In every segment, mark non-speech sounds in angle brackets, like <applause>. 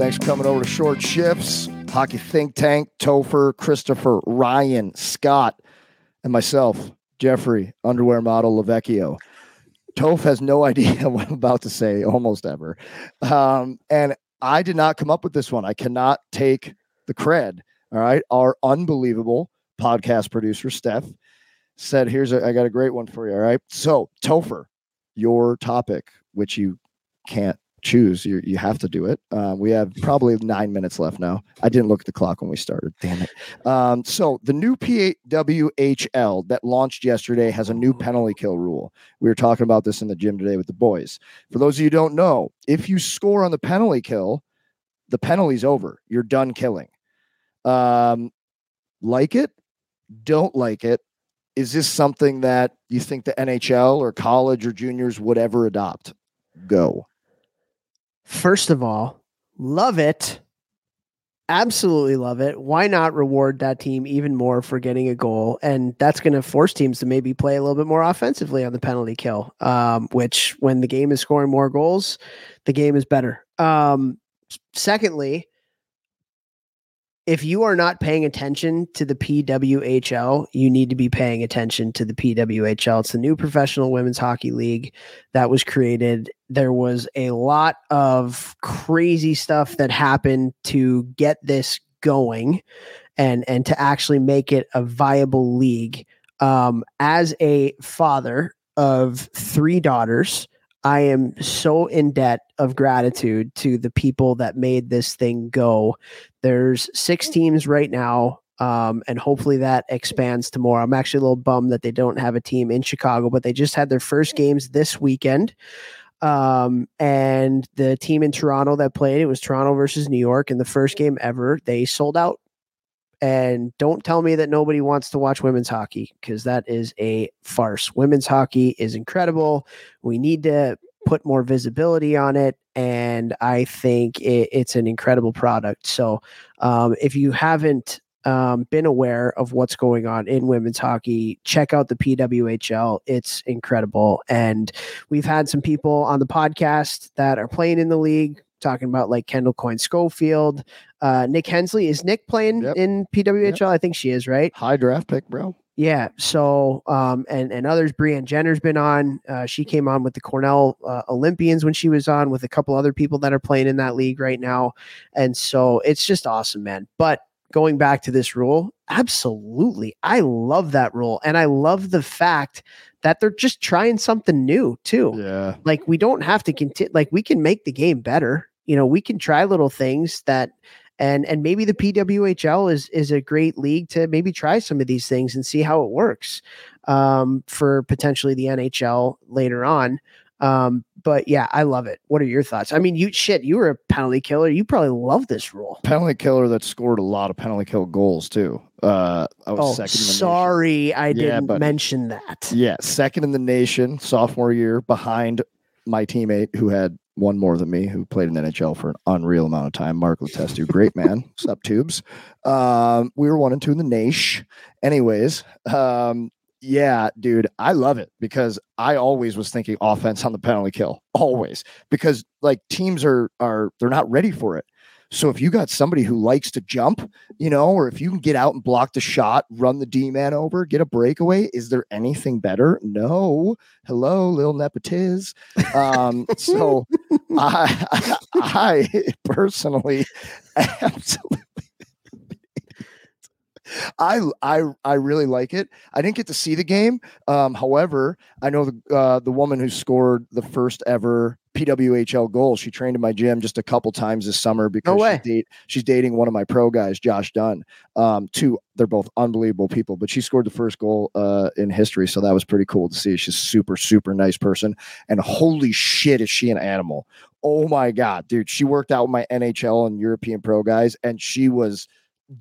Thanks for coming over to Short Shifts. Hockey Think Tank, Topher, Christopher, Ryan, Scott, and myself, Jeffrey, underwear model Lavecchio. Toph has no <laughs> idea what I'm about to say almost ever. Um, and I did not come up with this one. I cannot take the cred. All right. Our unbelievable podcast producer, Steph, said, Here's a, I got a great one for you. All right. So, Topher, your topic, which you can't choose. You you have to do it. Uh, we have probably nine minutes left now. I didn't look at the clock when we started. Damn it. Um, so the new PWHL that launched yesterday has a new penalty kill rule. We were talking about this in the gym today with the boys. For those of you who don't know, if you score on the penalty kill, the penalty's over. You're done killing. Um, like it? Don't like it? Is this something that you think the NHL or college or juniors would ever adopt? Go. First of all, love it. Absolutely love it. Why not reward that team even more for getting a goal? And that's going to force teams to maybe play a little bit more offensively on the penalty kill, um, which when the game is scoring more goals, the game is better. Um, secondly, if you are not paying attention to the PWHL, you need to be paying attention to the PWHL. It's the new professional women's hockey league that was created. There was a lot of crazy stuff that happened to get this going and and to actually make it a viable league. Um, as a father of three daughters, I am so in debt of gratitude to the people that made this thing go. There's six teams right now, um, and hopefully that expands to more. I'm actually a little bummed that they don't have a team in Chicago, but they just had their first games this weekend. Um, and the team in Toronto that played, it was Toronto versus New York in the first game ever. They sold out. And don't tell me that nobody wants to watch women's hockey because that is a farce. Women's hockey is incredible. We need to put more visibility on it. And I think it, it's an incredible product. So um, if you haven't um, been aware of what's going on in women's hockey, check out the PWHL. It's incredible. And we've had some people on the podcast that are playing in the league talking about like Kendall Coyne Schofield, uh, Nick Hensley. Is Nick playing Yep. in PWHL? Yep. I think she is, right? High draft pick, bro. Yeah. So, um, and and others. Brianne Jenner's been on. Uh, she came on with the Cornell uh, Olympians when she was on with a couple other people that are playing in that league right now, and so it's just awesome, man. But going back to this rule, absolutely, I love that rule, and I love the fact that they're just trying something new too Yeah. like we don't have to continue like we can make the game better you know we can try little things that and and maybe the pwhl is is a great league to maybe try some of these things and see how it works um for potentially the nhl later on um but yeah i love it what are your thoughts i mean you shit you were a penalty killer you probably love this rule Penalty killer that scored a lot of penalty kill goals too. Uh, I was oh second in the nation. sorry i didn't buddy. mention that Yeah, second in the nation sophomore year behind my teammate who had one more than me, who played in the NHL for an unreal amount of time. Mark Letestu, great man. <laughs> Sup tubes. Um, we were one and two in the nation. Anyways, um, Yeah, dude, I love it because I always was thinking offense on the penalty kill, always because like teams are are they're not ready for it. So if you got somebody who likes to jump, you know, or if you can get out and block the shot, run the D man over, get a breakaway, is there anything better? No. Hello, little nepotiz. Um, so <laughs> I, <laughs> I personally <laughs> absolutely I I I really like it. I didn't get to see the game. Um, however, I know the uh, the woman who scored the first ever PWHL goal. She trained in my gym just a couple times this summer because No she's, date, she's dating one of my pro guys, Josh Dunn. Um, two, they're both unbelievable people, but she scored the first goal uh, in history, so that was pretty cool to see. She's super super nice person, and holy shit, is she an animal? Oh my god, dude! She worked out with my NHL and European pro guys, and she was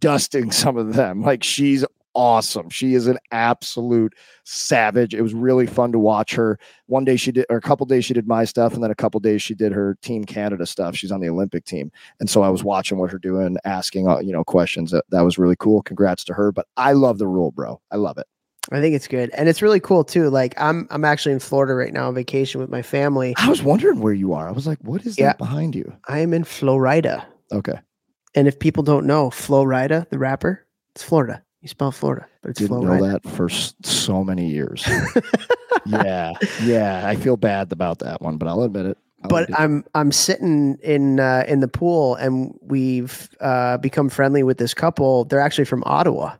dusting some of them. Like she's awesome. She is an absolute savage. It was really fun to watch her. One day she did, or a couple days she did my stuff, and then a couple days she did her Team Canada stuff. She's on the Olympic team, and so I was watching what her doing, asking uh, you know questions. That that was really cool. Congrats to her. But I love the rule, bro. I love it. I think it's good. And it's really cool too. Like I'm I'm actually in Florida right now on vacation with my family. I was wondering where you are. I was like, what is Yeah. that behind you? I am in Florida. Okay, And if people don't know, Florida, the rapper, it's Florida. You spell Florida, but it's didn't know Florida. that for so many years. <laughs> yeah, yeah. I feel bad about that one, but I'll admit it. I'll but admit. I'm I'm sitting in uh, in the pool and we've uh, become friendly with this couple. They're actually from Ottawa,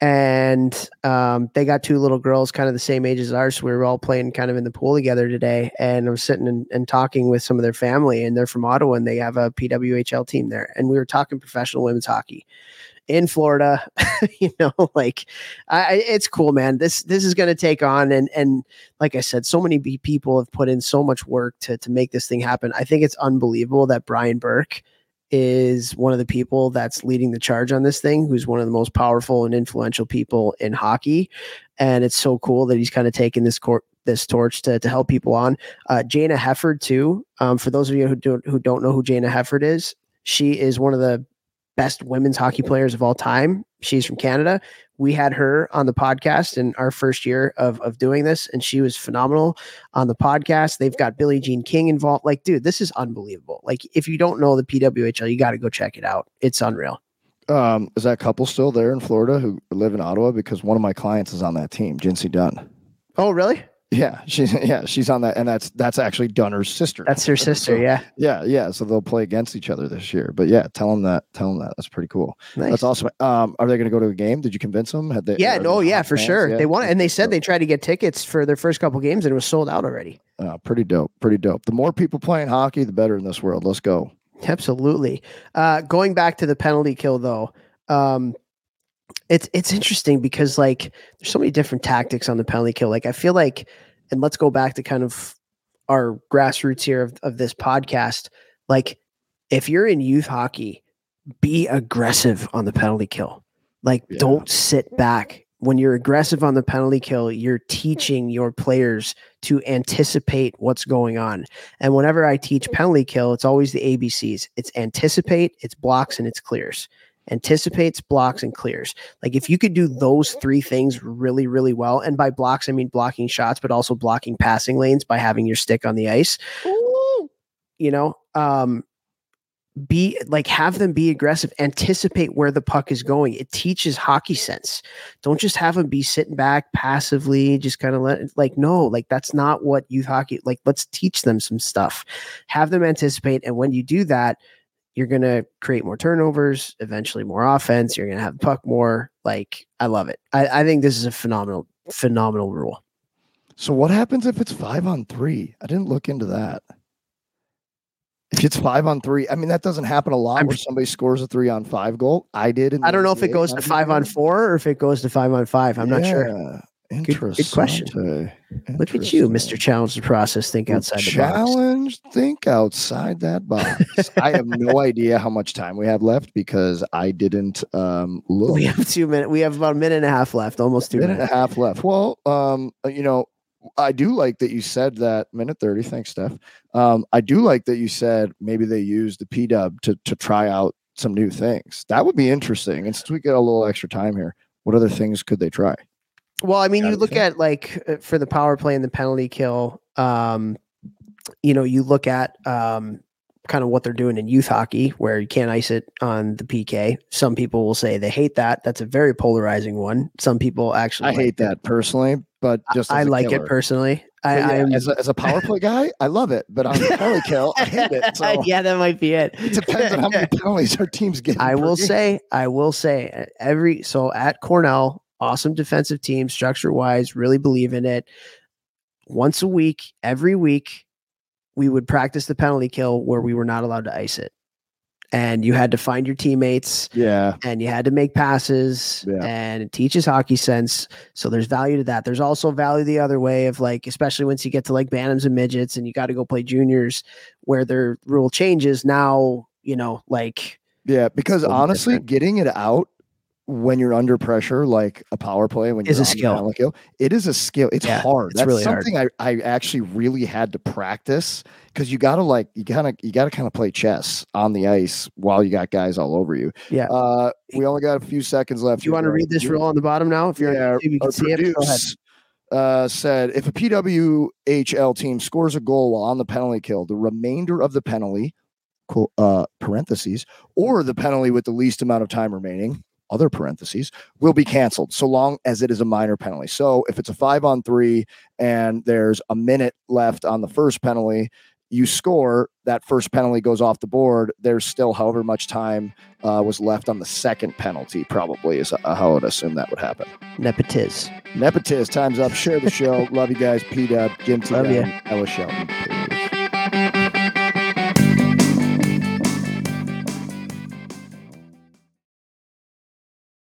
and um, they got two little girls, kind of the same age as ours. So we were all playing kind of in the pool together today, and I was sitting and, and talking with some of their family, and they're from Ottawa, and they have a PWHL team there, and we were talking professional women's hockey in Florida. <laughs> you know, <laughs> like I, I- it's cool, man. This this is going to take on, and and like I said, so many people have put in so much work to to make this thing happen. I think it's unbelievable that Brian Burke is one of the people that's leading the charge on this thing, who's one of the most powerful and influential people in hockey. And it's so cool that he's kind of taken this court this torch to, to help people on. Uh, Jayna Hefford too. Um, for those of you who don't who don't know who Jayna Hefford is, she is one of the best women's hockey players of all time. She's from Canada. We had her on the podcast in our first year of, of doing this, and she was phenomenal on the podcast. They've got Billie Jean King involved. Like, dude, this is unbelievable. Like, if you don't know the PWHL, you got to go check it out. It's unreal. Um, is that couple still there in Florida who live in Ottawa? Because one of my clients is on that team, Jincy Dunn. Oh, really? Yeah, she's yeah, she's on that, and that's that's actually Dunner's sister. That's her So- sister. yeah. yeah, yeah. So they'll play against each other this year. But yeah, tell them that. Tell them that. That's pretty cool. Nice. That's awesome. Um, are they going to go to a game? Did you convince them? Had they? yeah, no, yeah, for fans? sure. Yeah? They want, and they said they tried to get tickets for their first couple games, and it was sold out already. Uh, pretty dope. Pretty dope. The more people playing hockey, the better in this world. Let's go. Absolutely. Uh, going back to the penalty kill, though, um, it's it's interesting because like there's so many different tactics on the penalty kill. Like I feel like, and let's go back to kind of our grassroots here of, of this podcast. Like if you're in youth hockey, be aggressive on the penalty kill. Like Yeah. don't sit back. When you're aggressive on the penalty kill, you're teaching your players to anticipate what's going on. And whenever I teach penalty kill, it's always the ABCs. It's anticipate, it's blocks, and it's clears. Anticipates, blocks, and clears. Like if you could do those three things really, really well, and by blocks I mean blocking shots, but also blocking passing lanes by having your stick on the ice. You know, um, be like have them be aggressive, anticipate where the puck is going. It teaches hockey sense. Don't just have them be sitting back passively, just kind of let like no, like that's not what youth hockey like. Let's teach them some stuff. Have them anticipate, and when you do that, you're gonna create more turnovers, eventually more offense. You're gonna have the puck more. Like I love it. I, I think this is a phenomenal, phenomenal rule. So what happens if it's five on three? I didn't look into that. If it's five on three, I mean that doesn't happen a lot I'm- where somebody scores a three on five goal. I did. In I don't know if it goes to five on four or if it goes to five on five. I'm not sure. Good Interesting. question. Look at you, Mr. Challenge the process. Think outside the box. Challenge. Think outside that box. I have no <laughs> idea how much time we have left because I didn't um, look. We have two minutes. We have about a minute and a half left. Almost two minute and a half left. Well, um, uh, you know, I do like that you said that minute 30. Thanks, Steph. Um, I do like that you said maybe they use the P dub to to try out some new things. That would be interesting. And since we get a little extra time here, what other things could they try? Well, I mean, you look at like uh, for the power play and the penalty kill. Um, you know, you look at um, kind of what they're doing in youth hockey, where you can't ice it on the PK. Some people will say they hate that. That's a very polarizing one. Some people actually I like hate that personally, but just I like killer. it personally. I, yeah, I'm, as, a, as a power play guy, I love it, but on the penalty kill, I hate it. <laughs> So yeah, that might be it. it depends on how many <laughs> penalties our teams get. I will game. say, I will say, every so at Cornell, awesome defensive team, structure wise, really believe in it. Once a week, every week, we would practice the penalty kill where we were not allowed to ice it, and you had to find your teammates Yeah, and you had to make passes Yeah. and it teaches hockey sense. So there's value to that. There's also value the other way of like, especially once you get to like bantams and midgets and you got to go play juniors where their rule changes now, you know, like yeah. Because honestly, different. getting it out when you're under pressure, like a power play, when Is you're a skill. kill, it is a skill. It's Yeah, hard. it's That's really hard. something I, I actually really had to practice because you gotta like you gotta you gotta kind of play chess on the ice while you got guys all over you. Yeah. Uh, we only got a few seconds left. do you want to read this rule on the bottom now? If you're yeah, on you can see it. Go ahead. produce, uh, said if a PWHL team scores a goal while on the penalty kill, the remainder of the penalty, uh, parentheses, or the penalty with the least amount of time remaining, other parentheses, will be canceled so long as it is a minor penalty. So if it's a five on three and there's a minute left on the first penalty, you score, that first penalty goes off the board. There's still however much time uh, was left on the second penalty, probably is how I would assume that would happen. Nepotist. Nepotist, time's up. Share the show. <laughs> Love you guys. P Dub, Jim T. Love. Dunn, Ella Shelton.